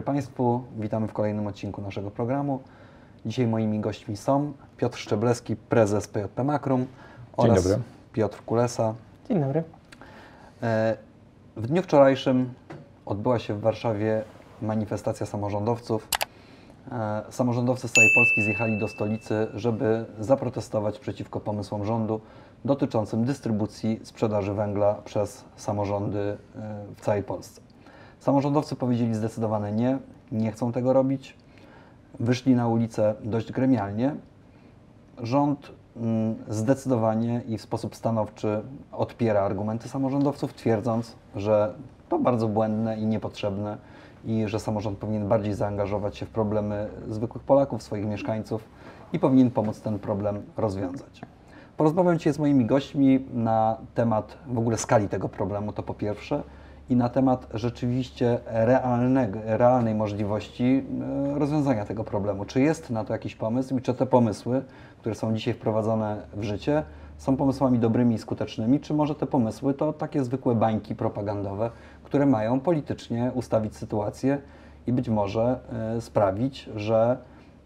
dobry Państwu, witamy w kolejnym odcinku naszego programu. Dzisiaj moimi gośćmi są Piotr Szczebleski, prezes PJP Makrum oraz dobry. Piotr Kulesa. Dzień dobry. E, W dniu wczorajszym odbyła się w Warszawie manifestacja samorządowców. E, Samorządowcy z całej Polski zjechali do stolicy, żeby zaprotestować przeciwko pomysłom rządu dotyczącym dystrybucji sprzedaży węgla przez samorządy e, w całej Polsce. Samorządowcy powiedzieli zdecydowane nie, nie chcą tego robić. Wyszli na ulicę dość gremialnie. Rząd mm, zdecydowanie i w sposób stanowczy odpiera argumenty samorządowców, twierdząc, że to bardzo błędne i niepotrzebne i że samorząd powinien bardziej zaangażować się w problemy zwykłych Polaków, swoich mieszkańców i powinien pomóc ten problem rozwiązać. Porozmawiam dzisiaj z moimi gośćmi na temat w ogóle skali tego problemu, to po pierwsze, i na temat rzeczywiście realnego, realnej możliwości e, rozwiązania tego problemu. Czy jest na to jakiś pomysł i czy te pomysły, które są dzisiaj wprowadzone w życie, są pomysłami dobrymi i skutecznymi, czy może te pomysły to takie zwykłe bańki propagandowe, które mają politycznie ustawić sytuację i być może e, sprawić, że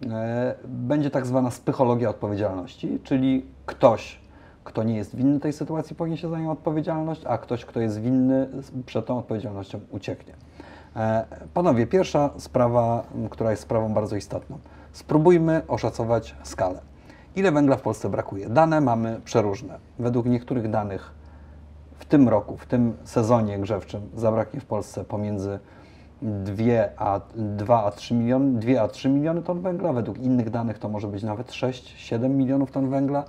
e, będzie tak zwana spychologia odpowiedzialności, czyli ktoś kto nie jest winny tej sytuacji, powinien się za nią odpowiedzialność, a ktoś, kto jest winny, przed tą odpowiedzialnością ucieknie. E, Panowie, pierwsza sprawa, która jest sprawą bardzo istotną. Spróbujmy oszacować skalę. Ile węgla w Polsce brakuje? Dane mamy przeróżne. Według niektórych danych w tym roku, w tym sezonie grzewczym zabraknie w Polsce pomiędzy 2 a, 2 a 3 miliony, 2 a 3 miliony ton węgla. Według innych danych to może być nawet 6-7 milionów ton węgla.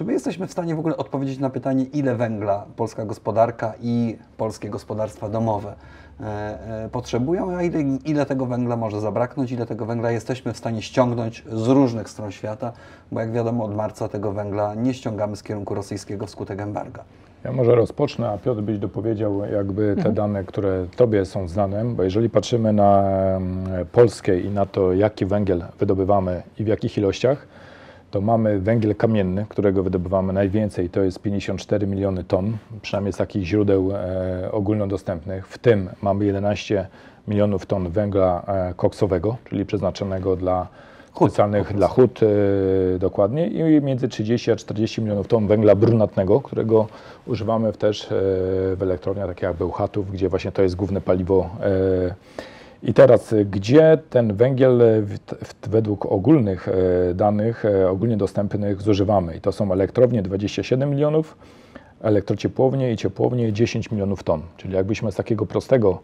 Czy my jesteśmy w stanie w ogóle odpowiedzieć na pytanie, ile węgla polska gospodarka i polskie gospodarstwa domowe e, e, potrzebują, a ile, ile tego węgla może zabraknąć, ile tego węgla jesteśmy w stanie ściągnąć z różnych stron świata, bo jak wiadomo od marca tego węgla nie ściągamy z kierunku rosyjskiego wskutek embarga. Ja może rozpocznę, a Piotr byś dopowiedział jakby te dane, które Tobie są znane, bo jeżeli patrzymy na Polskę i na to, jaki węgiel wydobywamy i w jakich ilościach, to mamy węgiel kamienny, którego wydobywamy najwięcej, to jest 54 miliony ton, przynajmniej z takich źródeł e, ogólnodostępnych. W tym mamy 11 milionów ton węgla e, koksowego, czyli przeznaczonego dla Hut, specjalnych dla hut e, dokładnie i między 30 a 40 milionów ton węgla brunatnego, którego używamy też e, w elektrowniach takich jak Bełchatów, gdzie właśnie to jest główne paliwo. E, I teraz, e, gdzie ten węgiel w, według ogólnych e, danych, ogólnie dostępnych zużywamy? I to są elektrownie 27 milionów, elektrociepłownie i ciepłownie 10 milionów ton. Czyli jakbyśmy z takiego prostego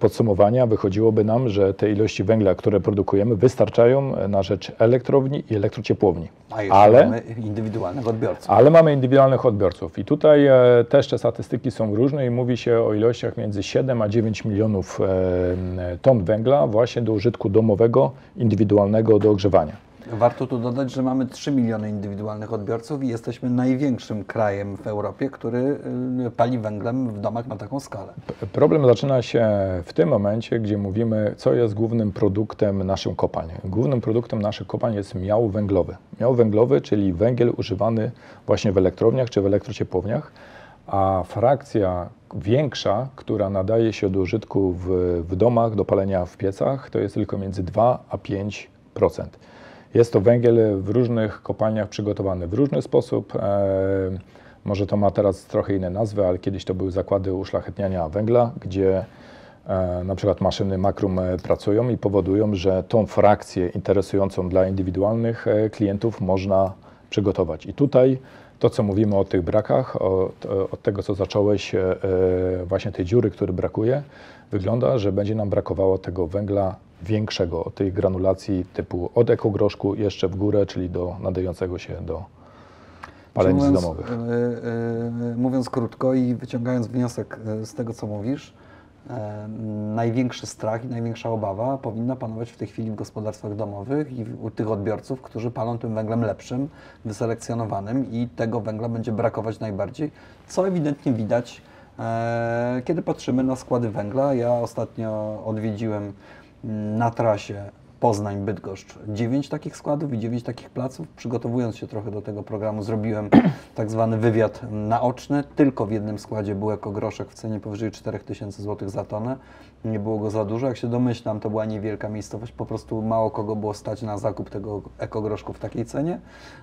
podsumowania wychodziłoby nam, że te ilości węgla, które produkujemy, wystarczają na rzecz elektrowni i elektrociepłowni. A jeszcze Ale, mamy indywidualnych odbiorców. ale mamy indywidualnych odbiorców. I tutaj e, też te statystyki są różne i mówi się o ilościach między 7 a 9 milionów e, ton węgla właśnie do użytku domowego, indywidualnego do ogrzewania. Warto tu dodać, że mamy 3 miliony indywidualnych odbiorców i jesteśmy największym krajem w Europie, który y, pali węglem w domach na taką skalę. Problem zaczyna się w tym momencie, gdzie mówimy, co jest głównym produktem naszych kopań. Głównym produktem naszych kopań jest miał węglowy. Miał węglowy, czyli węgiel używany właśnie w elektrowniach czy w elektrociepłowniach, a frakcja większa, która nadaje się do użytku w, w domach, do palenia w piecach, to jest tylko między 2 a 5%. Jest to węgiel w różnych kopalniach przygotowany w różny sposób. E, może to ma teraz trochę inne nazwy, ale kiedyś to były zakłady uszlachetniania węgla, gdzie e, na przykład maszyny Makrum e, pracują i powodują, że tą frakcję interesującą dla indywidualnych klientów można przygotować. I tutaj to, co mówimy o tych brakach, o, to- od tego, co zacząłeś, właśnie tej dziury, który brakuje, wygląda, że będzie nam brakowało tego węgla większego, tej granulacji typu od ekogroszku jeszcze w górę, czyli do nadającego się do palenic Mówiąc, domowych. y, y, mówiąc krótko i wyciągając wniosek y, z tego, co mówisz, e, największy strach i największa obawa powinna panować w tej chwili w gospodarstwach domowych i u tych odbiorców, którzy palą tym węglem lepszym, wyselekcjonowanym i tego węgla będzie brakować najbardziej, co ewidentnie widać, e, kiedy patrzymy na składy węgla. Ja ostatnio odwiedziłem na trasie Poznań, Bydgoszcz. Dziewięć takich składów i dziewięć takich placów. Przygotowując się trochę do tego programu, zrobiłem tak zwany wywiad naoczny. Tylko w jednym składzie był ekogroszek w cenie powyżej 4000 zł za tonę. Nie było go za dużo. Jak się domyślam, to była niewielka miejscowość. Po prostu mało kogo było stać na zakup tego ekogroszku w takiej cenie.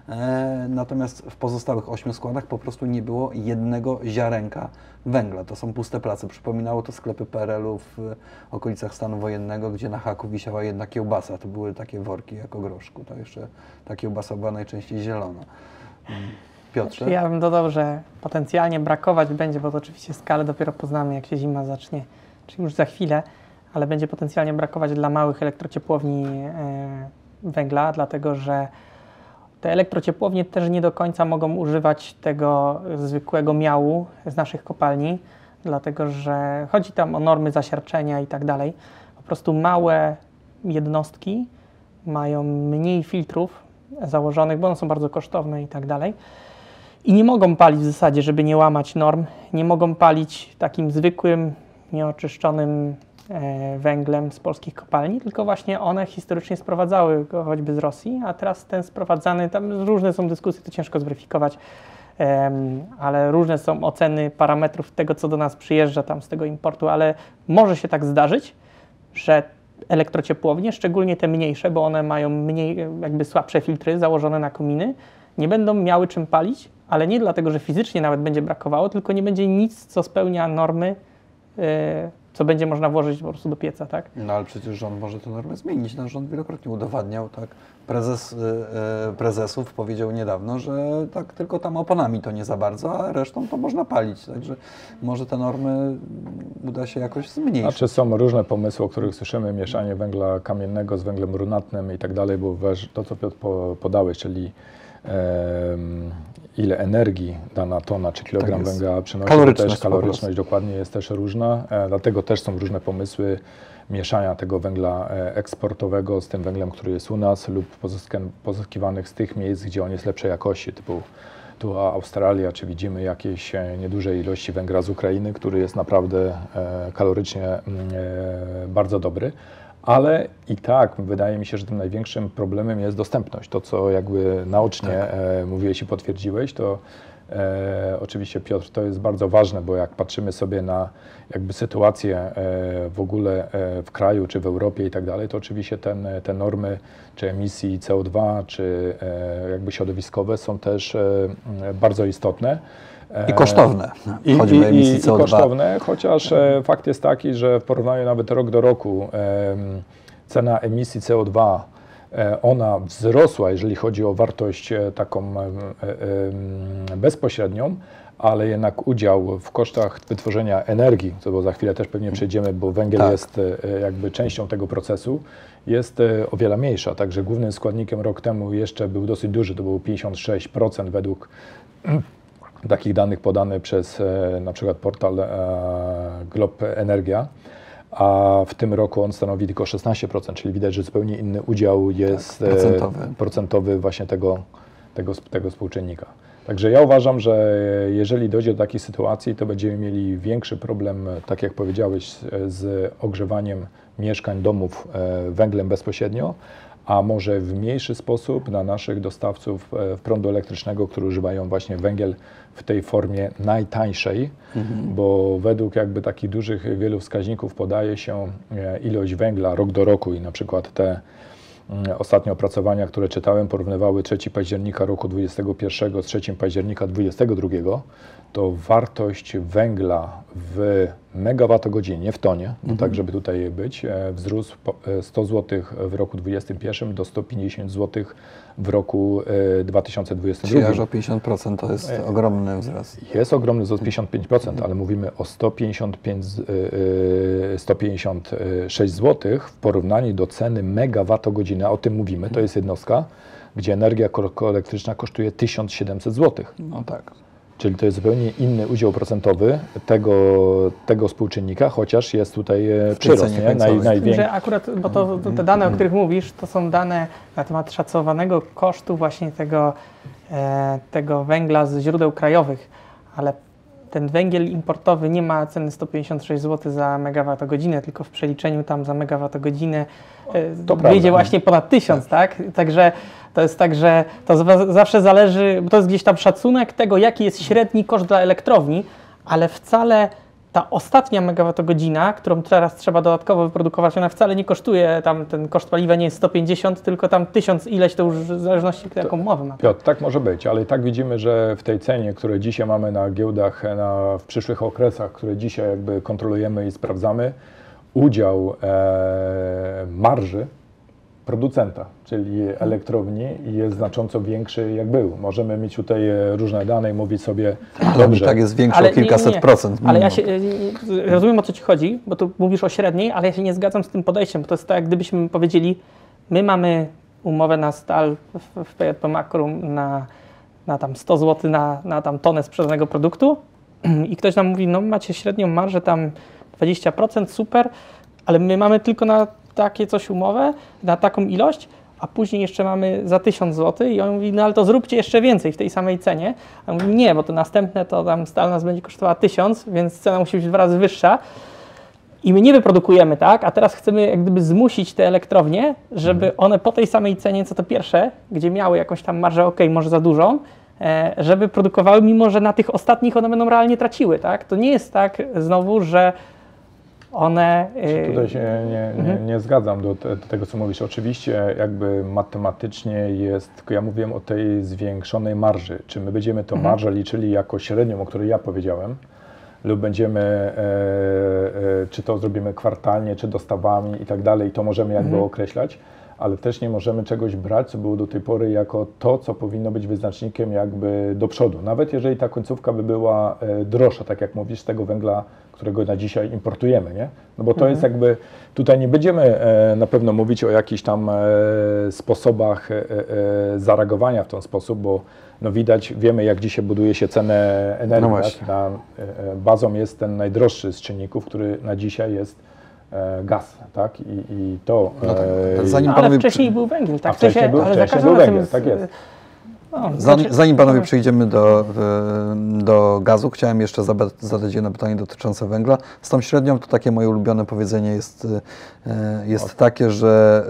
E, natomiast w pozostałych ośmiu składach po prostu nie było jednego ziarenka węgla. To są puste place. Przypominało to sklepy PRL-u w okolicach stanu wojennego, gdzie na haku wisiała jedna kiełbasa. To były takie worki jako groszku. To jeszcze ta kiełbasa była najczęściej zielona. Mm. Piotrze? Ja bym dodał, że potencjalnie brakować będzie, bo to oczywiście skalę dopiero poznamy, jak się zima zacznie, czyli już za chwilę, ale będzie potencjalnie brakować dla małych elektrociepłowni e, węgla, dlatego że te elektrociepłownie też nie do końca mogą używać tego zwykłego miału z naszych kopalni, dlatego że chodzi tam o normy zasiarczenia i tak dalej. Po prostu małe jednostki mają mniej filtrów założonych, bo one są bardzo kosztowne i tak dalej. I nie mogą palić w zasadzie, żeby nie łamać norm, nie mogą palić takim zwykłym, nieoczyszczonym e, węglem z polskich kopalni, tylko właśnie one historycznie sprowadzały go choćby z Rosji, a teraz ten sprowadzany, tam różne są dyskusje, to ciężko zweryfikować, ale różne są oceny parametrów tego, co do nas przyjeżdża tam z tego importu, ale może się tak zdarzyć, że elektrociepłownie, szczególnie te mniejsze, bo one mają mniej, jakby słabsze filtry założone na kominy, nie będą miały czym palić, ale nie dlatego, że fizycznie nawet będzie brakowało, tylko nie będzie nic, co spełnia normy, yy, co będzie można włożyć po prostu do pieca, tak? No ale przecież rząd może tę normę zmienić. Nasz rząd wielokrotnie udowadniał, tak? Prezes y, y, prezesów powiedział niedawno, że tak tylko tam oponami to nie za bardzo, a resztą to można palić. Także może te normy uda się jakoś zmniejszyć. Znaczy są różne pomysły, o których słyszymy, mieszanie węgla kamiennego z węglem brunatnym i tak dalej, bo to, co Piotr po- podałeś, czyli ile energii dana tona czy kilogram Tak węgla przynosi, Kaloryczność też kaloryczność dokładnie jest też różna, e, dlatego też są różne pomysły mieszania tego węgla e, eksportowego z tym węglem, który jest u nas lub pozyskiwanych z tych miejsc, gdzie on jest lepszej jakości, typu tu Australia, czy widzimy jakieś e, nieduże ilości węgla z Ukrainy, który jest naprawdę kalorycznie mm, bardzo dobry. Ale i tak wydaje mi się, że tym największym problemem jest dostępność. To, co jakby naocznie e, mówiłeś i potwierdziłeś, to e, oczywiście Piotr, to jest bardzo ważne, bo jak patrzymy sobie na jakby sytuację e, w ogóle e, w kraju, czy w Europie i tak dalej, to oczywiście ten, te normy, czy emisji CO2, czy e, jakby środowiskowe są też e, bardzo istotne. I kosztowne. I, i, i, CO2. I kosztowne, chociaż e, fakt jest taki, że w porównaniu nawet rok do roku cena emisji CO2 e, ona wzrosła, jeżeli chodzi o wartość e, taką bezpośrednią, ale jednak udział w kosztach wytworzenia energii, co bo za chwilę też pewnie przejdziemy, bo węgiel Tak. jest jakby częścią tego procesu, jest o wiele mniejsza. Także głównym składnikiem rok temu jeszcze był dosyć duży, to było 56% według takich danych podane przez e, na przykład portal e, Glob Energia, a w tym roku on stanowi tylko 16%, czyli widać, że zupełnie inny udział jest Tak, procentowy. procentowy właśnie tego, tego, tego współczynnika. Także ja uważam, że jeżeli dojdzie do takiej sytuacji, to będziemy mieli większy problem, tak jak powiedziałeś, z- ogrzewaniem mieszkań, domów węglem bezpośrednio, a może w mniejszy sposób na naszych dostawców prądu elektrycznego, którzy używają właśnie węgiel w tej formie najtańszej, bo według jakby takich dużych wielu wskaźników podaje się e, ilość węgla rok do roku i na przykład te mm, ostatnie opracowania, które czytałem, porównywały 3 października roku 2021 z 3 października 2022, to wartość węgla w megawattogodzinie, nie w tonie, no tak żeby tutaj być, e, wzrósł po- e, 100 zł w roku 2021 do 150 zł w roku e, 2022. Czyli aż o 50% to jest ogromny wzrost. Jest ogromny wzrost 55%, ale mówimy o 155, z- y, y, 156 zł w porównaniu do ceny megawattogodziny, a o tym mówimy, to jest jednostka, gdzie energia elektryczna kosztuje 1700 zł. No tak. Czyli to jest zupełnie inny udział procentowy tego, tego współczynnika, chociaż jest tutaj e, przyrost, nie? Naj, największy. że akurat, bo to, to te dane, o których mówisz, to są dane na temat szacowanego kosztu właśnie tego, e, tego węgla z źródeł krajowych, ale ten węgiel importowy nie ma ceny 156 zł za megawattogodzinę, tylko w przeliczeniu tam za megawattogodzinę e, To wyjdzie prawda. właśnie ponad 1000, tak? Także to jest tak, że to zawsze zależy, bo to jest gdzieś tam szacunek tego, jaki jest średni koszt dla elektrowni, ale wcale ta ostatnia megawattogodzina, którą teraz trzeba dodatkowo wyprodukować, ona wcale nie kosztuje, tam ten koszt paliwa nie jest 150, tylko tam 1000 ileś, to już w zależności jaką umowę ma. Piotr, tak może być, ale i tak widzimy, że w tej cenie, które dzisiaj mamy na giełdach, na, w przyszłych okresach, które dzisiaj jakby kontrolujemy i sprawdzamy, udział e, marży producenta, czyli elektrowni jest znacząco większy jak był. Możemy mieć tutaj e, różne dane i mówić sobie, i dobrze, tak jest większy Ale o kilkaset nie, nie. procent. Ale ja się e, e, rozumiem o co ci chodzi, bo tu mówisz o średniej, ale ja się nie zgadzam z tym podejściem, bo to jest tak, jak gdybyśmy powiedzieli, my mamy umowę na stal w, w PJP Makrum na, na tam 100 zł na, na tam tonę sprzedanego produktu i ktoś nam mówi, no macie średnią marżę tam 20%, super, ale my mamy tylko na takie coś umowę, na taką ilość, a później jeszcze mamy za 1000 zł i on mówi, no ale to zróbcie jeszcze więcej w tej samej cenie. A on mówi, nie, bo to następne to tam stal nas będzie kosztowała 1000, więc cena musi być dwa razy wyższa. I my nie wyprodukujemy, tak? A teraz chcemy jak gdyby zmusić te elektrownie, żeby one po tej samej cenie, co to pierwsze, gdzie miały jakąś tam marżę, ok, może za dużą, e, żeby produkowały, mimo że na tych ostatnich one będą realnie traciły, tak? To nie jest tak znowu, że one... e, Tutaj się nie, nie, nie zgadzam do, te, do tego, co mówisz. Oczywiście jakby matematycznie jest, tylko ja mówiłem o tej zwiększonej marży. Czy my będziemy tą marżę liczyli jako średnią, o której ja powiedziałem, lub będziemy, e, e, czy to zrobimy kwartalnie, czy dostawami i tak dalej, to możemy jakby określać, ale też nie możemy czegoś brać, co było do tej pory jako to, co powinno być wyznacznikiem jakby do przodu. Nawet jeżeli ta końcówka by była e, droższa, tak jak mówisz, z tego węgla, którego na dzisiaj importujemy, nie? No bo to jest jakby, tutaj nie będziemy e, na pewno mówić o jakichś tam e, sposobach zareagowania w ten sposób, bo no widać, wiemy jak dzisiaj buduje się cenę energii. No tak? bazą jest ten najdroższy z czynników, który na dzisiaj jest gaz, tak? I, i to... No tak, e, zanim- No, ale panowie wcześniej był węgiel, tak? A wcześniej był- ale wcześniej był węgiel, tak jest. No, Zanim, znaczy- zanim panowie przejdziemy do, e, do gazu, chciałem jeszcze zadać jedno pytanie dotyczące węgla. Z tą średnią to takie moje ulubione powiedzenie jest, e, jest takie, że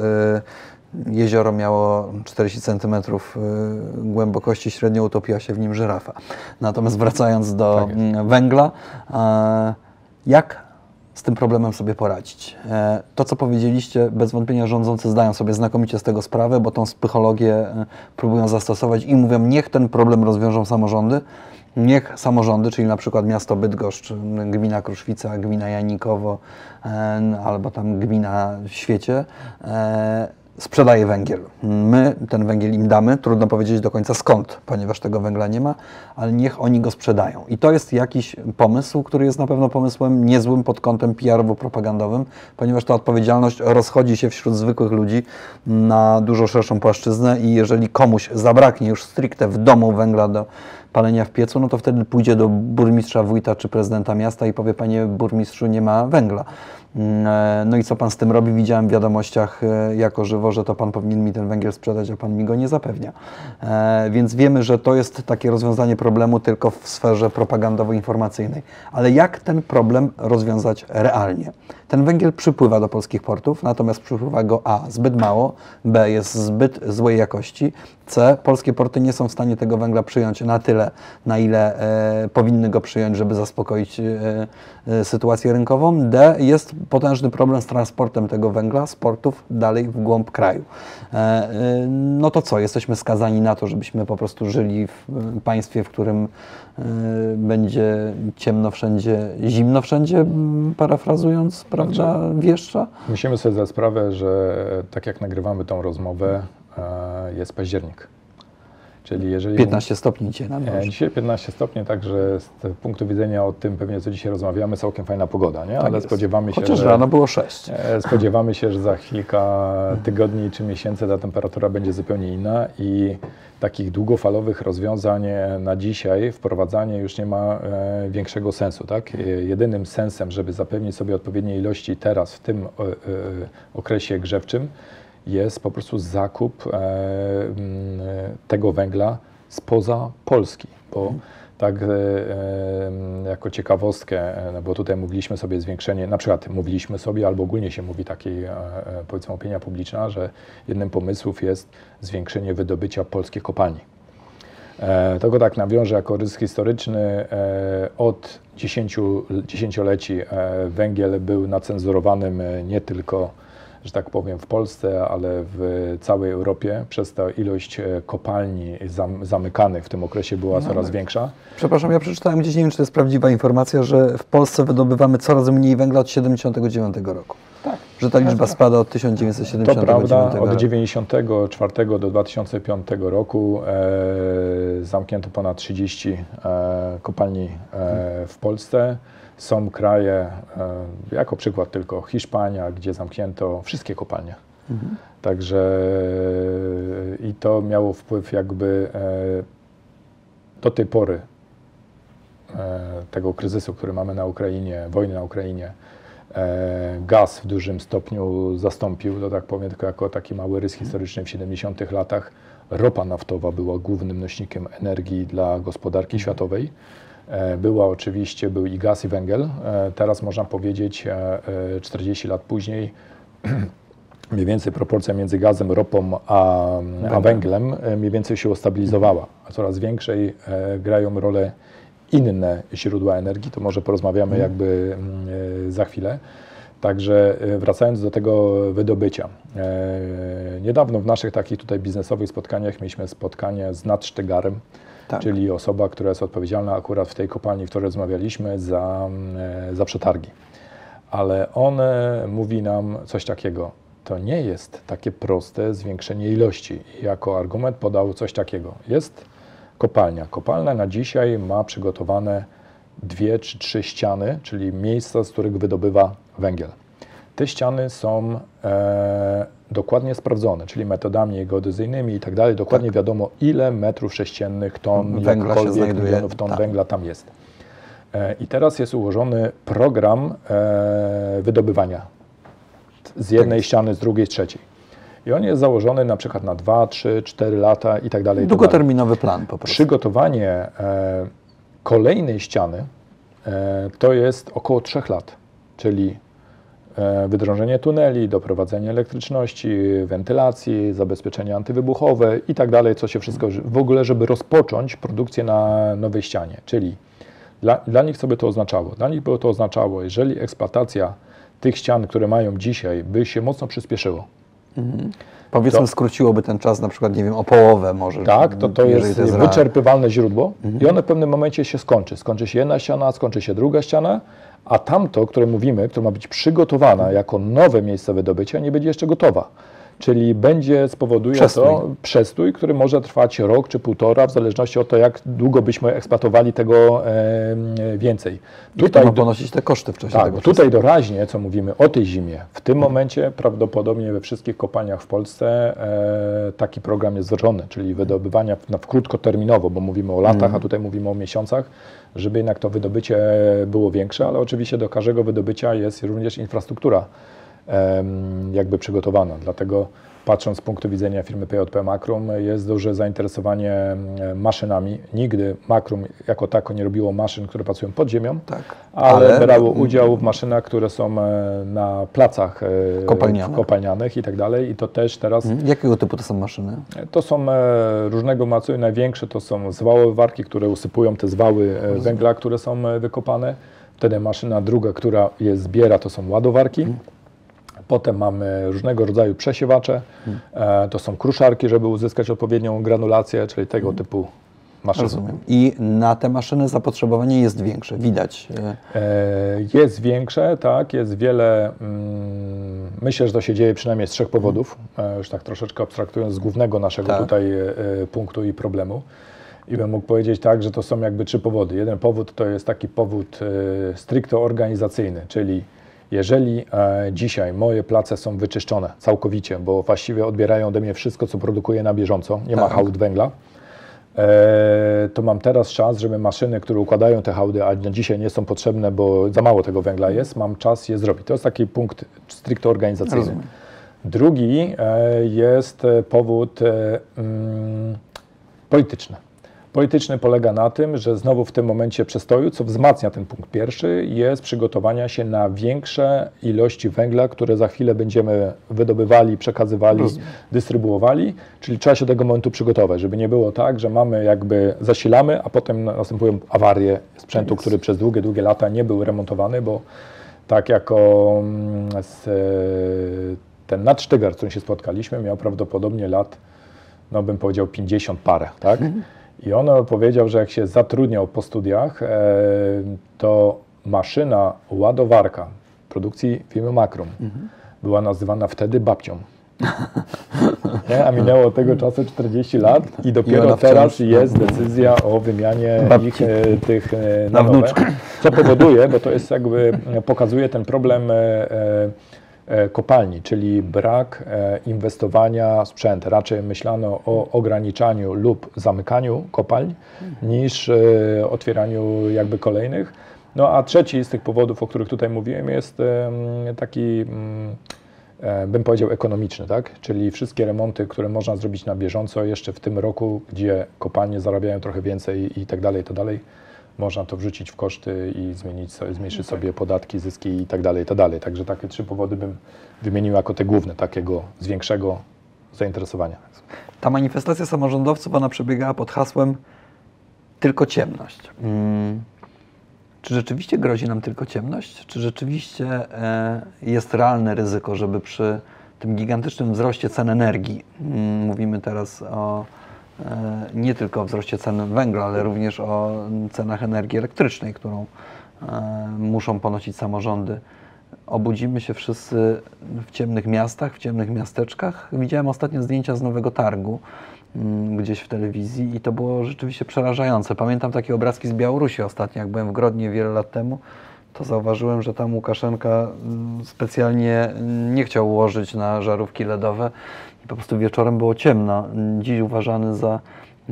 e, jezioro miało 40 cm głębokości, średnio utopiła się w nim żyrafa. Natomiast wracając do Tak węgla, e, jak z tym problemem sobie poradzić. E, To, co powiedzieliście, bez wątpienia rządzący zdają sobie znakomicie z tego sprawę, bo tą psychologię e, próbują zastosować i mówią, niech ten problem rozwiążą samorządy, niech samorządy, czyli na przykład miasto Bydgoszcz, gmina Kruszwica, gmina Janikowo e, albo tam gmina w świecie, sprzedaje węgiel. My ten węgiel im damy, trudno powiedzieć do końca skąd, ponieważ tego węgla nie ma, ale niech oni go sprzedają. I to jest jakiś pomysł, który jest na pewno pomysłem niezłym pod kątem PR-owo-propagandowym, ponieważ ta odpowiedzialność rozchodzi się wśród zwykłych ludzi na dużo szerszą płaszczyznę i jeżeli komuś zabraknie już stricte w domu węgla do palenia w piecu, no to wtedy pójdzie do burmistrza, wójta czy prezydenta miasta i powie, panie burmistrzu, nie ma węgla. Mm, e, No i co pan z tym robi? Widziałem w wiadomościach e, jako żywo, że to pan powinien mi ten węgiel sprzedać, a pan mi go nie zapewnia. E, Więc wiemy, że to jest takie rozwiązanie problemu tylko w sferze propagandowo-informacyjnej. Ale jak ten problem rozwiązać realnie? Ten węgiel przypływa do polskich portów, natomiast przypływa go A zbyt mało, B jest zbyt złej jakości, C polskie porty nie są w stanie tego węgla przyjąć na tyle, na ile e, powinny go przyjąć, żeby zaspokoić e, e, sytuację rynkową. D jest potężny problem z transportem tego węgla z portów dalej w głąb kraju. E, e, no to co, jesteśmy skazani na to, żebyśmy po prostu żyli w państwie, w którym e, będzie ciemno wszędzie, zimno wszędzie, parafrazując, prawda, wieszcza? Musimy sobie zdać sprawę, że tak jak nagrywamy tą rozmowę, e, jest październik. Czyli jeżeli 15 stopni dzisiaj na dworze. Dzisiaj 15 stopni, także z punktu widzenia o tym pewnie co dzisiaj rozmawiamy, całkiem fajna pogoda, nie? Ale Tak jest. spodziewamy się, Chociaż że, rano było 6. e, spodziewamy się, że za kilka tygodni czy miesięcy ta temperatura będzie zupełnie inna i takich długofalowych rozwiązań e, na dzisiaj wprowadzanie już nie ma e, większego sensu, tak? Jedynym sensem, żeby zapewnić sobie odpowiednie ilości teraz w tym okresie grzewczym jest po prostu zakup e, e, tego węgla spoza Polski, bo tak e, jako ciekawostkę, no bo tutaj mówiliśmy sobie zwiększenie, na przykład mówiliśmy sobie, albo ogólnie się mówi takiej, powiedzmy, opinia publiczna, że jednym pomysłów jest zwiększenie wydobycia polskich kopalni. Tego tak nawiążę jako rys historyczny. Od 10 dziesięcioleci węgiel był nacenzurowanym nie tylko, że tak powiem, w Polsce, ale w całej Europie. Przez to ilość e, kopalni zam, zamykanych w tym okresie była coraz tak. większa. Przepraszam, ja przeczytałem gdzieś, nie wiem czy to jest prawdziwa informacja, że w Polsce wydobywamy coraz mniej węgla od 79 roku. Tak. Że ta liczba spada od 1979 To prawda, roku. od 1994 do 2005 roku e, zamknięto ponad 30 e, kopalni e, w Polsce. Są kraje, e, jako przykład tylko Hiszpania, gdzie zamknięto wszystkie kopalnie. Także e, i to miało wpływ jakby e, do tej pory tego kryzysu, który mamy na Ukrainie, wojny na Ukrainie, gaz w dużym stopniu zastąpił, to tak powiem tylko jako taki mały rys historyczny w 70 latach. Ropa naftowa była głównym nośnikiem energii dla gospodarki światowej. E, Była oczywiście, był i gaz i węgiel. E, Teraz można powiedzieć, e, e, 40 lat później, mniej więcej proporcja między gazem, ropą a, a węglem mniej więcej się ustabilizowała. A coraz większej grają rolę inne źródła energii, to może porozmawiamy jakby mm, za chwilę. Także wracając do tego wydobycia. Niedawno w naszych takich tutaj biznesowych spotkaniach mieliśmy spotkanie z Nat Sztygarem, Tak. czyli osoba, która jest odpowiedzialna akurat w tej kopalni, w której rozmawialiśmy, za, e, za przetargi. Ale on e, mówi nam coś takiego. To nie jest takie proste zwiększenie ilości. Jako argument podał coś takiego. Jest kopalnia. Kopalnia na dzisiaj ma przygotowane dwie czy trzy ściany, czyli miejsca, z których wydobywa węgiel. Te ściany są e, dokładnie sprawdzone, czyli metodami geodezyjnymi i tak dalej. Dokładnie wiadomo, ile metrów sześciennych, ton, Węgla się znajduje milionów ton tam. węgla tam jest. E, I teraz jest ułożony program e, wydobywania z jednej ściany, z drugiej, z trzeciej. I on jest założony na przykład na 2, 3, 4 lata i tak dalej. i tak dalej. Długoterminowy plan po prostu. Przygotowanie e, kolejnej ściany to jest około 3 lat, czyli wydrążenie tuneli, doprowadzenie elektryczności, wentylacji, zabezpieczenie antywybuchowe i tak dalej, co się wszystko, w ogóle, żeby rozpocząć produkcję na nowej ścianie. Czyli dla, dla nich co by to oznaczało? Dla nich by to oznaczało, jeżeli eksploatacja tych ścian, które mają dzisiaj, by się mocno przyspieszyło, Powiedzmy, to- skróciłoby ten czas na przykład, nie wiem, o połowę może. Tak, to to jest, rea- wyczerpywalne źródło i ono w pewnym momencie się skończy. Skończy się jedna ściana, skończy się druga ściana, a tamto, które mówimy, które ma być przygotowana jako nowe miejsce wydobycia, nie będzie jeszcze gotowa. Czyli będzie, spowoduje Przestój. to przestój, który może trwać rok czy półtora, w zależności od tego, jak długo byśmy eksploatowali tego e, więcej. Tutaj ma ponosić te koszty w czasie tak, tego tutaj doraźnie, co mówimy o tej zimie, w tym momencie prawdopodobnie we wszystkich kopalniach w Polsce e, taki program jest wdrożony, czyli wydobywania w, na, w krótkoterminowo, bo mówimy o latach, a tutaj mówimy o miesiącach, żeby jednak to wydobycie było większe, ale oczywiście do każdego wydobycia jest również infrastruktura jakby przygotowana. Dlatego patrząc z punktu widzenia firmy PJP Makrum jest duże zainteresowanie maszynami. Nigdy Makrum jako tako nie robiło maszyn, które pracują pod ziemią, Tak. ale, Ale- brało udział w maszynach, które są e, na placach e, Kopalnianych. kopalnianych i tak dalej. I to też teraz Mhm. Jakiego typu to są maszyny? to są e, różnego macu. Największe to są zwałowarki, które usypują te zwały e, węgla, które są e, wykopane. Wtedy maszyna druga, która je zbiera, to są ładowarki. Potem mamy różnego rodzaju przesiewacze. E, to są kruszarki, żeby uzyskać odpowiednią granulację, czyli tego typu maszyny. Rozumiem. I na te maszyny zapotrzebowanie jest większe, widać. e, E, Jest większe, tak, jest wiele. Mm, myślę, że to się dzieje przynajmniej z trzech powodów, e, już tak troszeczkę abstraktując z głównego naszego Tak. tutaj punktu i problemu. I bym mógł powiedzieć tak, że to są jakby trzy powody. Jeden powód to jest taki powód stricte organizacyjny, czyli jeżeli e, dzisiaj moje place są wyczyszczone całkowicie, bo właściwie odbierają ode mnie wszystko, co produkuję na bieżąco, nie ma Tak. hałd węgla, E, to mam teraz czas, żeby maszyny, które układają te hałdy, a na dzisiaj nie są potrzebne, bo za mało tego węgla jest, mam czas je zrobić. To jest taki punkt stricte organizacyjny. Rozumiem. Drugi e, jest powód mm, polityczny. Polityczny polega na tym, że znowu w tym momencie przestoju, co wzmacnia ten punkt pierwszy, jest przygotowania się na większe ilości węgla, które za chwilę będziemy wydobywali, przekazywali, dystrybuowali, czyli trzeba się do tego momentu przygotować, żeby nie było tak, że mamy jakby zasilamy, a potem następują awarie sprzętu, który przez długie, długie lata nie był remontowany, bo tak jako mm, z, ten nadsztygar, z którym się spotkaliśmy, miał prawdopodobnie lat, no bym powiedział 50 parę, tak? I on powiedział, że jak się zatrudniał po studiach, e, to maszyna ładowarka produkcji firmy Makrum była nazywana wtedy babcią. Nie? A minęło od tego czasu 40 lat i dopiero wciąż- teraz jest decyzja o wymianie Babci. ich e, tych e, Na nowe. wnuczkę. Co powoduje, bo to jest jakby pokazuje ten problem e, e, kopalni, czyli brak e, inwestowania w sprzęt. Raczej myślano o ograniczaniu lub zamykaniu kopalń niż e, otwieraniu jakby kolejnych. No a trzeci z tych powodów, o których tutaj mówiłem, jest taki mm, e, bym powiedział ekonomiczny, tak? Czyli wszystkie remonty, które można zrobić na bieżąco jeszcze w tym roku, gdzie kopalnie zarabiają trochę więcej i tak dalej, i tak dalej, można to wrzucić w koszty i zmienić zmniejszyć sobie podatki, zyski i tak dalej, i tak dalej. Także takie trzy powody bym wymienił jako te główne, takiego z większego zainteresowania. Ta manifestacja samorządowców, ona przebiegała pod hasłem tylko ciemność. Mm. Czy rzeczywiście grozi nam tylko ciemność? Czy rzeczywiście e, jest realne ryzyko, żeby przy tym gigantycznym wzroście cen energii, mm, mówimy teraz o nie tylko o wzroście cen węgla, ale również o cenach energii elektrycznej, którą e, muszą ponosić samorządy, obudzimy się wszyscy w ciemnych miastach, w ciemnych miasteczkach. Widziałem ostatnio zdjęcia z Nowego Targu mm, gdzieś w telewizji i to było rzeczywiście przerażające. Pamiętam takie obrazki z Białorusi ostatnio, jak byłem w Grodnie wiele lat temu, to zauważyłem, że tam Łukaszenka mm, specjalnie nie chciał ułożyć na żarówki LEDowe i po prostu wieczorem było ciemno. Dziś uważany za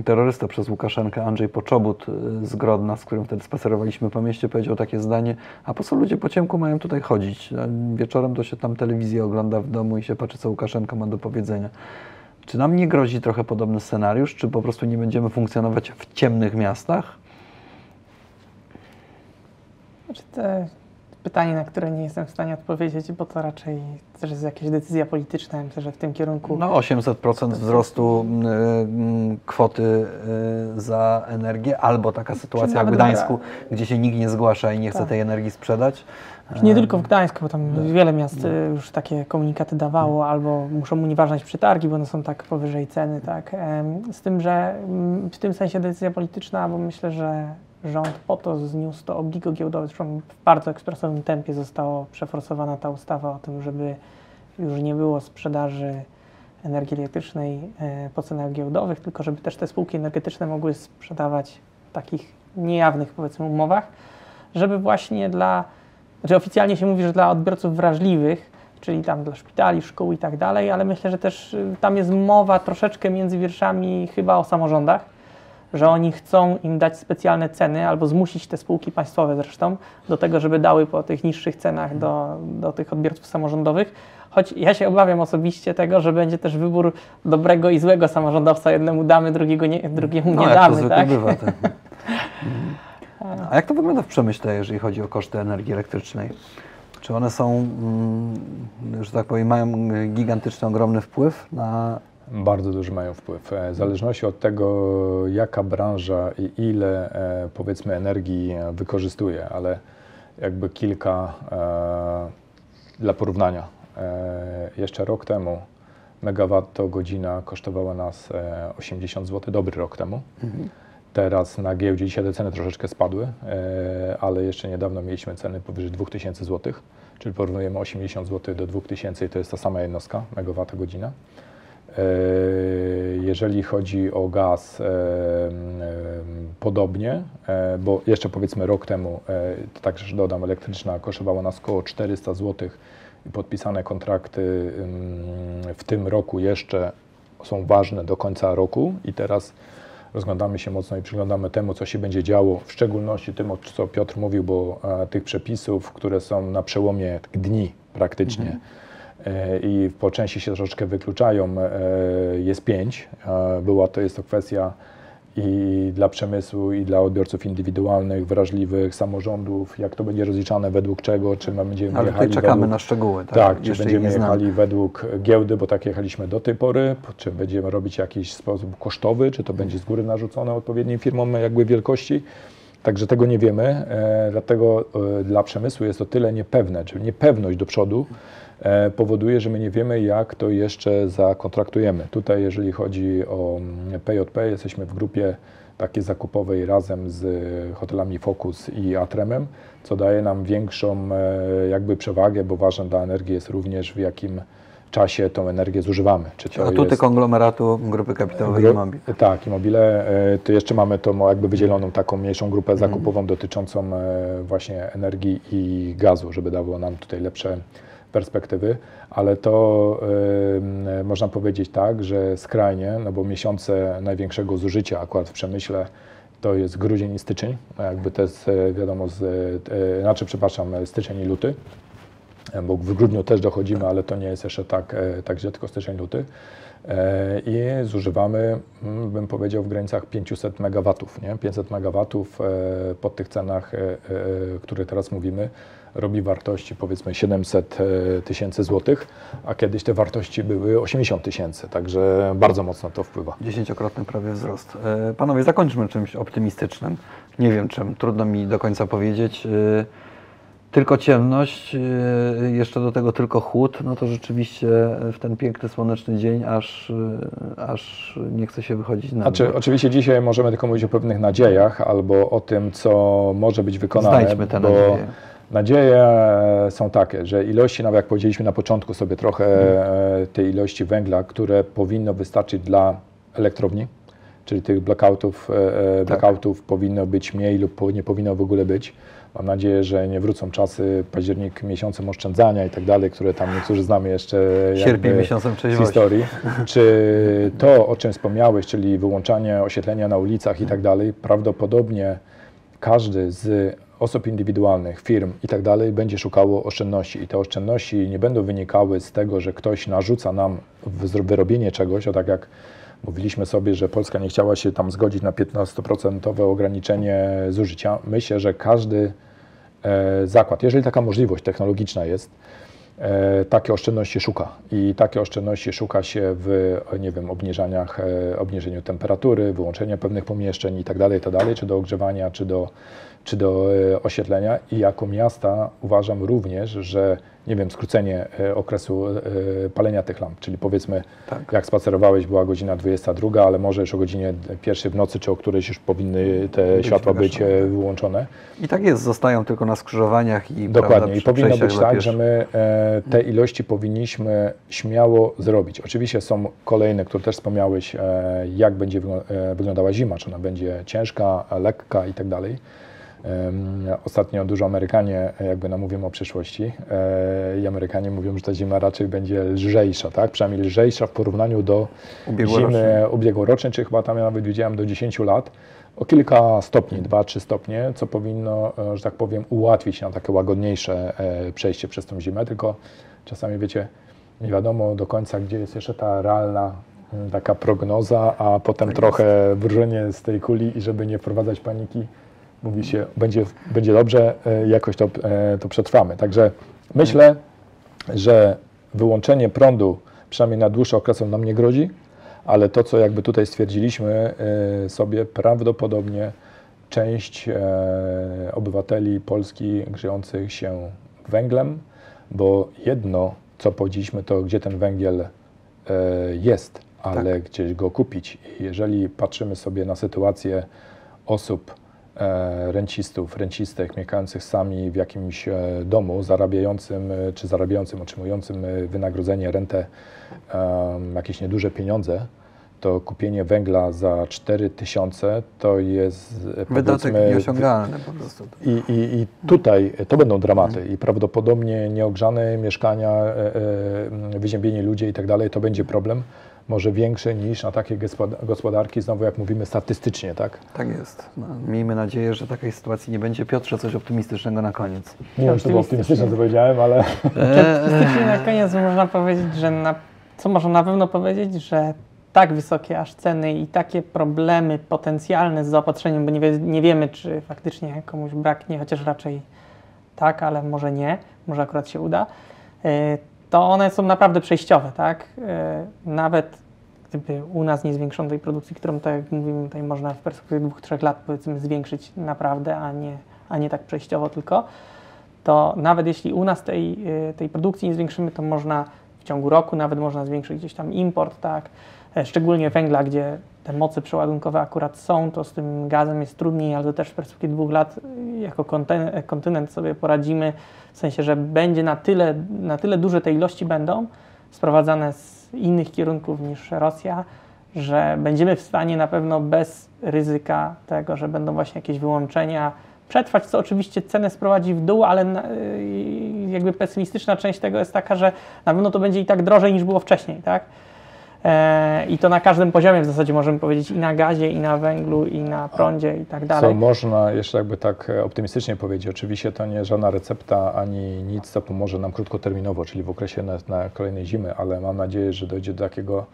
terrorystę przez Łukaszenkę Andrzej Poczobut y, z Grodna, z którym wtedy spacerowaliśmy po mieście, powiedział takie zdanie, a po co ludzie po ciemku mają tutaj chodzić? Wieczorem to się tam telewizję ogląda w domu i się patrzy, co Łukaszenka ma do powiedzenia. Czy nam nie grozi trochę podobny scenariusz? Czy po prostu nie będziemy funkcjonować w ciemnych miastach? Znaczy te pytanie, na które nie jestem w stanie odpowiedzieć, bo to raczej też jest jakaś decyzja polityczna. Myślę, że w tym kierunku. No 800% wzrostu y, y, kwoty y, za energię, albo taka sytuacja jak w Gdańsku, gdzie się nikt nie zgłasza i nie chce Tak. tej energii sprzedać. Nie tylko w Gdańsku, bo tam wiele miast No. y, już takie komunikaty dawało, albo muszą unieważniać przetargi, bo one są tak powyżej ceny, tak. Z tym, że mm, w tym sensie decyzja polityczna, bo myślę, że rząd po to zniósł to obligo giełdowe, zresztą w bardzo ekspresowym tempie została przeforsowana ta ustawa o tym, żeby już nie było sprzedaży energii elektrycznej e, po cenach giełdowych, tylko żeby też te spółki energetyczne mogły sprzedawać w takich niejawnych, powiedzmy, umowach, żeby właśnie dla znaczy oficjalnie się mówi, że dla odbiorców wrażliwych, czyli tam dla szpitali, szkół i tak dalej, ale myślę, że też y, tam jest mowa troszeczkę między wierszami chyba o samorządach, że oni chcą im dać specjalne ceny albo zmusić te spółki państwowe zresztą do tego, żeby dały po tych niższych cenach do, do tych odbiorców samorządowych. Choć ja się obawiam osobiście tego, że będzie też wybór dobrego i złego samorządowca. Jednemu damy, drugiego nie, drugiemu No, nie to damy. zwykle Tak? bywa. Tak. A jak to wygląda w przemyśle, jeżeli chodzi o koszty energii elektrycznej? Czy one są, mm, że tak powiem, mają gigantyczny, ogromny wpływ na Bardzo duży mają wpływ. E, W zależności od tego, jaka branża i ile e, powiedzmy energii wykorzystuje, ale jakby kilka e, dla porównania. Jeszcze rok temu megawattogodzina kosztowała nas e, 80 zł, dobry rok temu. Teraz na giełdzie dzisiaj te ceny troszeczkę spadły, ale jeszcze niedawno mieliśmy ceny powyżej 2000 zł, czyli porównujemy 80 zł do 2000 i to jest ta sama jednostka, megawattogodzina. E, Jeżeli chodzi o gaz, e, em, podobnie, e, bo jeszcze powiedzmy rok temu, e, to także dodam, elektryczna kosztowała nas około 400 zł podpisane kontrakty w tym roku jeszcze są ważne do końca roku i teraz rozglądamy się mocno i przyglądamy temu, co się będzie działo, w szczególności tym, o co Piotr mówił, bo e, tych przepisów, które są na przełomie dni praktycznie. E, i po części się troszeczkę wykluczają, e, jest pięć. E, Była to, jest to kwestia i dla przemysłu, i dla odbiorców indywidualnych, wrażliwych, samorządów, jak to będzie rozliczane, według czego, czy my będziemy Ale jechali czekamy według... na szczegóły. Tak, Tak, czy będziemy jechali według giełdy, bo tak jechaliśmy do tej pory, po- czy będziemy robić jakiś sposób kosztowy, czy to będzie z góry narzucone odpowiednim firmom jakby wielkości. Także tego nie wiemy, e, dlatego dla przemysłu jest to tyle niepewne, czyli niepewność do przodu powoduje, że my nie wiemy, jak to jeszcze zakontraktujemy. Tutaj, jeżeli chodzi o mm, PJP, jesteśmy w grupie takiej zakupowej razem z e, hotelami Focus i Atremem, co daje nam większą e, jakby przewagę, bo ważne dla energii jest również w jakim czasie tą energię zużywamy. Czy to Atuty jest konglomeratu grupy kapitałowej Gru- Immobil. Tak, Immobile. e, To jeszcze mamy tą jakby wydzieloną taką mniejszą grupę Mhm. zakupową dotyczącą e, właśnie energii i gazu, żeby dało nam tutaj lepsze perspektywy, ale to e, można powiedzieć tak, że skrajnie, no bo miesiące największego zużycia akurat w przemyśle to jest grudzień i styczeń, jakby to jest e, wiadomo, z, e, znaczy przepraszam, e, styczeń i luty, e, bo w grudniu też dochodzimy, ale to nie jest jeszcze tak, e, tak źle, tylko styczeń, luty. E, I zużywamy, mm, bym powiedział, w granicach 500 MW. Nie? 500 MW e, po tych cenach, e, e, które teraz mówimy, robi wartości powiedzmy 700 e, tysięcy złotych, a kiedyś te wartości były 80 tysięcy, także bardzo mocno to wpływa. Dziesięciokrotny prawie wzrost. E, Panowie, zakończmy czymś optymistycznym. Nie wiem czym, trudno mi do końca powiedzieć. E, Tylko ciemność, jeszcze do tego tylko chłód, no to rzeczywiście w ten piękny słoneczny dzień aż, aż nie chce się wychodzić na Znaczy, oczywiście dzisiaj możemy tylko mówić o pewnych nadziejach albo o tym, co może być wykonane. Znajdźmy te bo nadzieje. Nadzieje są takie, że ilości, nawet jak powiedzieliśmy na początku sobie trochę e, tej ilości węgla, które powinno wystarczyć dla elektrowni, czyli tych blackoutów, e, e, blackoutów powinno być mniej lub nie powinno w ogóle być. Mam nadzieję, że nie wrócą czasy październik miesiącem oszczędzania i tak dalej, które tam niektórzy znamy jeszcze Sierpień miesiącem z historii. Czy to, o czym wspomniałeś, czyli wyłączanie oświetlenia na ulicach i tak dalej, prawdopodobnie każdy z osób indywidualnych, firm i tak dalej będzie szukało oszczędności. I te oszczędności nie będą wynikały z tego, że ktoś narzuca nam wyrobienie czegoś, o tak jak mówiliśmy sobie, że Polska nie chciała się tam zgodzić na 15% ograniczenie zużycia. Myślę, że każdy e, zakład, jeżeli taka możliwość technologiczna jest, e, takie oszczędności szuka. I takie oszczędności szuka się w, nie wiem, obniżaniach, e, obniżeniu temperatury, wyłączeniu pewnych pomieszczeń i tak dalej, i tak czy do ogrzewania, czy do, czy do e, oświetlenia. I jako miasta uważam również, że nie wiem, skrócenie e, okresu e, palenia tych lamp, czyli powiedzmy, Tak. jak spacerowałeś, była godzina 22, ale może już o godzinie pierwszej w nocy, czy o którejś już powinny te Być światła być wyłączone. I tak jest, zostają tylko na skrzyżowaniach i Dokładnie. prawda, I powinno być tak, że my te ilości powinniśmy śmiało zrobić. Oczywiście są kolejne, które też wspomniałeś, jak będzie wyglą- wyglądała zima, czy ona będzie ciężka, lekka i tak dalej. Ostatnio dużo Amerykanie jakby nam mówią o przyszłości e, i Amerykanie mówią, że ta zima raczej będzie lżejsza, tak? Przynajmniej lżejsza w porównaniu do Ubiegłorocznej. zimy ubiegłorocznej, czy chyba tam ja nawet widziałem do 10 lat, o kilka stopni, 2-3 stopnie, co powinno, e, że tak powiem, ułatwić nam takie łagodniejsze e, przejście przez tą zimę, tylko czasami wiecie, nie wiadomo do końca, gdzie jest jeszcze ta realna taka prognoza, a potem Tak trochę wróżenie z tej kuli i żeby nie wprowadzać paniki, mówi się, będzie, będzie dobrze, e, jakoś to, e, to przetrwamy. Także myślę, że wyłączenie prądu przynajmniej na dłuższy okres nam nie grozi, ale to, co jakby tutaj stwierdziliśmy e, sobie, prawdopodobnie część obywateli Polski grzejących się węglem, bo jedno, co powiedzieliśmy, to gdzie ten węgiel jest, ale gdzieś go kupić. I jeżeli patrzymy sobie na sytuację osób, rencistów, rencistek mieszkających sami w jakimś e, domu, zarabiającym e, czy zarabiającym, otrzymującym e, wynagrodzenie, rentę, jakieś nieduże pieniądze, to kupienie węgla za 4 tysiące to jest e, Wydatek nieosiągalny po prostu. i, i, I tutaj to będą dramaty i prawdopodobnie nieogrzane mieszkania, e, e, wyziębieni ludzie i tak dalej, to będzie problem, może większy niż na takie gospoda- gospodarki, znowu jak mówimy statystycznie, tak? Tak jest. No, miejmy nadzieję, że takiej sytuacji nie będzie. Piotrze, coś optymistycznego na koniec. Nie wiem, czy to było optymistyczne, co powiedziałem, ale Optymistycznie na koniec można powiedzieć, że na, co można na pewno powiedzieć, że tak wysokie aż ceny i takie problemy potencjalne z zaopatrzeniem, bo nie, wie, nie wiemy, czy faktycznie komuś braknie, chociaż raczej tak, ale może nie, może akurat się uda, e, to one są naprawdę przejściowe, tak? E, Nawet gdyby u nas nie zwiększono tej produkcji, którą, tak jak mówimy, tutaj można w perspektywie dwóch, trzech lat powiedzmy zwiększyć naprawdę, a nie, a nie tak przejściowo tylko, to nawet jeśli u nas tej, y, tej produkcji nie zwiększymy, to można w ciągu roku nawet można zwiększyć gdzieś tam import, tak, E, szczególnie węgla, gdzie te moce przeładunkowe akurat są, to z tym gazem jest trudniej, ale to też w perspektywie dwóch lat jako kontynent sobie poradzimy, w sensie, że będzie na tyle, na tyle duże te ilości będą sprowadzane z innych kierunków niż Rosja, że będziemy w stanie na pewno bez ryzyka tego, że będą właśnie jakieś wyłączenia, przetrwać, co oczywiście cenę sprowadzi w dół, ale jakby pesymistyczna część tego jest taka, że na pewno to będzie i tak drożej niż było wcześniej, tak? E, I to na każdym poziomie w zasadzie możemy powiedzieć i na gazie, i na węglu, i na prądzie i tak Co dalej. można jeszcze jakby tak e, optymistycznie powiedzieć, oczywiście to nie żadna recepta ani nic, co pomoże nam krótkoterminowo, czyli w okresie na, na kolejnej zimy, ale mam nadzieję, że dojdzie do takiego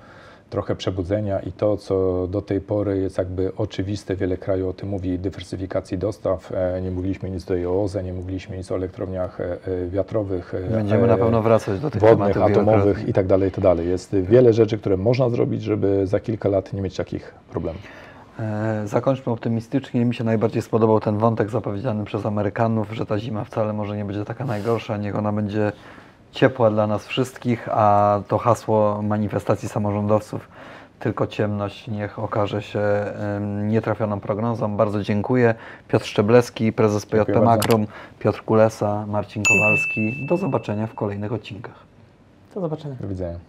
trochę przebudzenia i to, co do tej pory jest jakby oczywiste, wiele krajów o tym mówi, dywersyfikacji dostaw. E, Nie mówiliśmy nic tutaj o OZE, nie mówiliśmy nic o elektrowniach e, e, wiatrowych. Będziemy na pewno wracać do tych wodnych, atomowych i tak dalej, i tak dalej. Jest wiele rzeczy, które można zrobić, żeby za kilka lat nie mieć takich problemów. Zakończmy optymistycznie. Mi się najbardziej spodobał ten wątek zapowiedziany przez Amerykanów, że ta zima wcale może nie będzie taka najgorsza, niech ona będzie ciepła dla nas wszystkich, a to hasło manifestacji samorządowców tylko ciemność niech okaże się nietrafioną prognozą. Bardzo dziękuję. Piotr Szczebleski, prezes Dziękuję PJP bardzo. Makrum, Piotr Kulesa, Marcin Kowalski. Do zobaczenia w kolejnych odcinkach. Do zobaczenia. Do widzenia.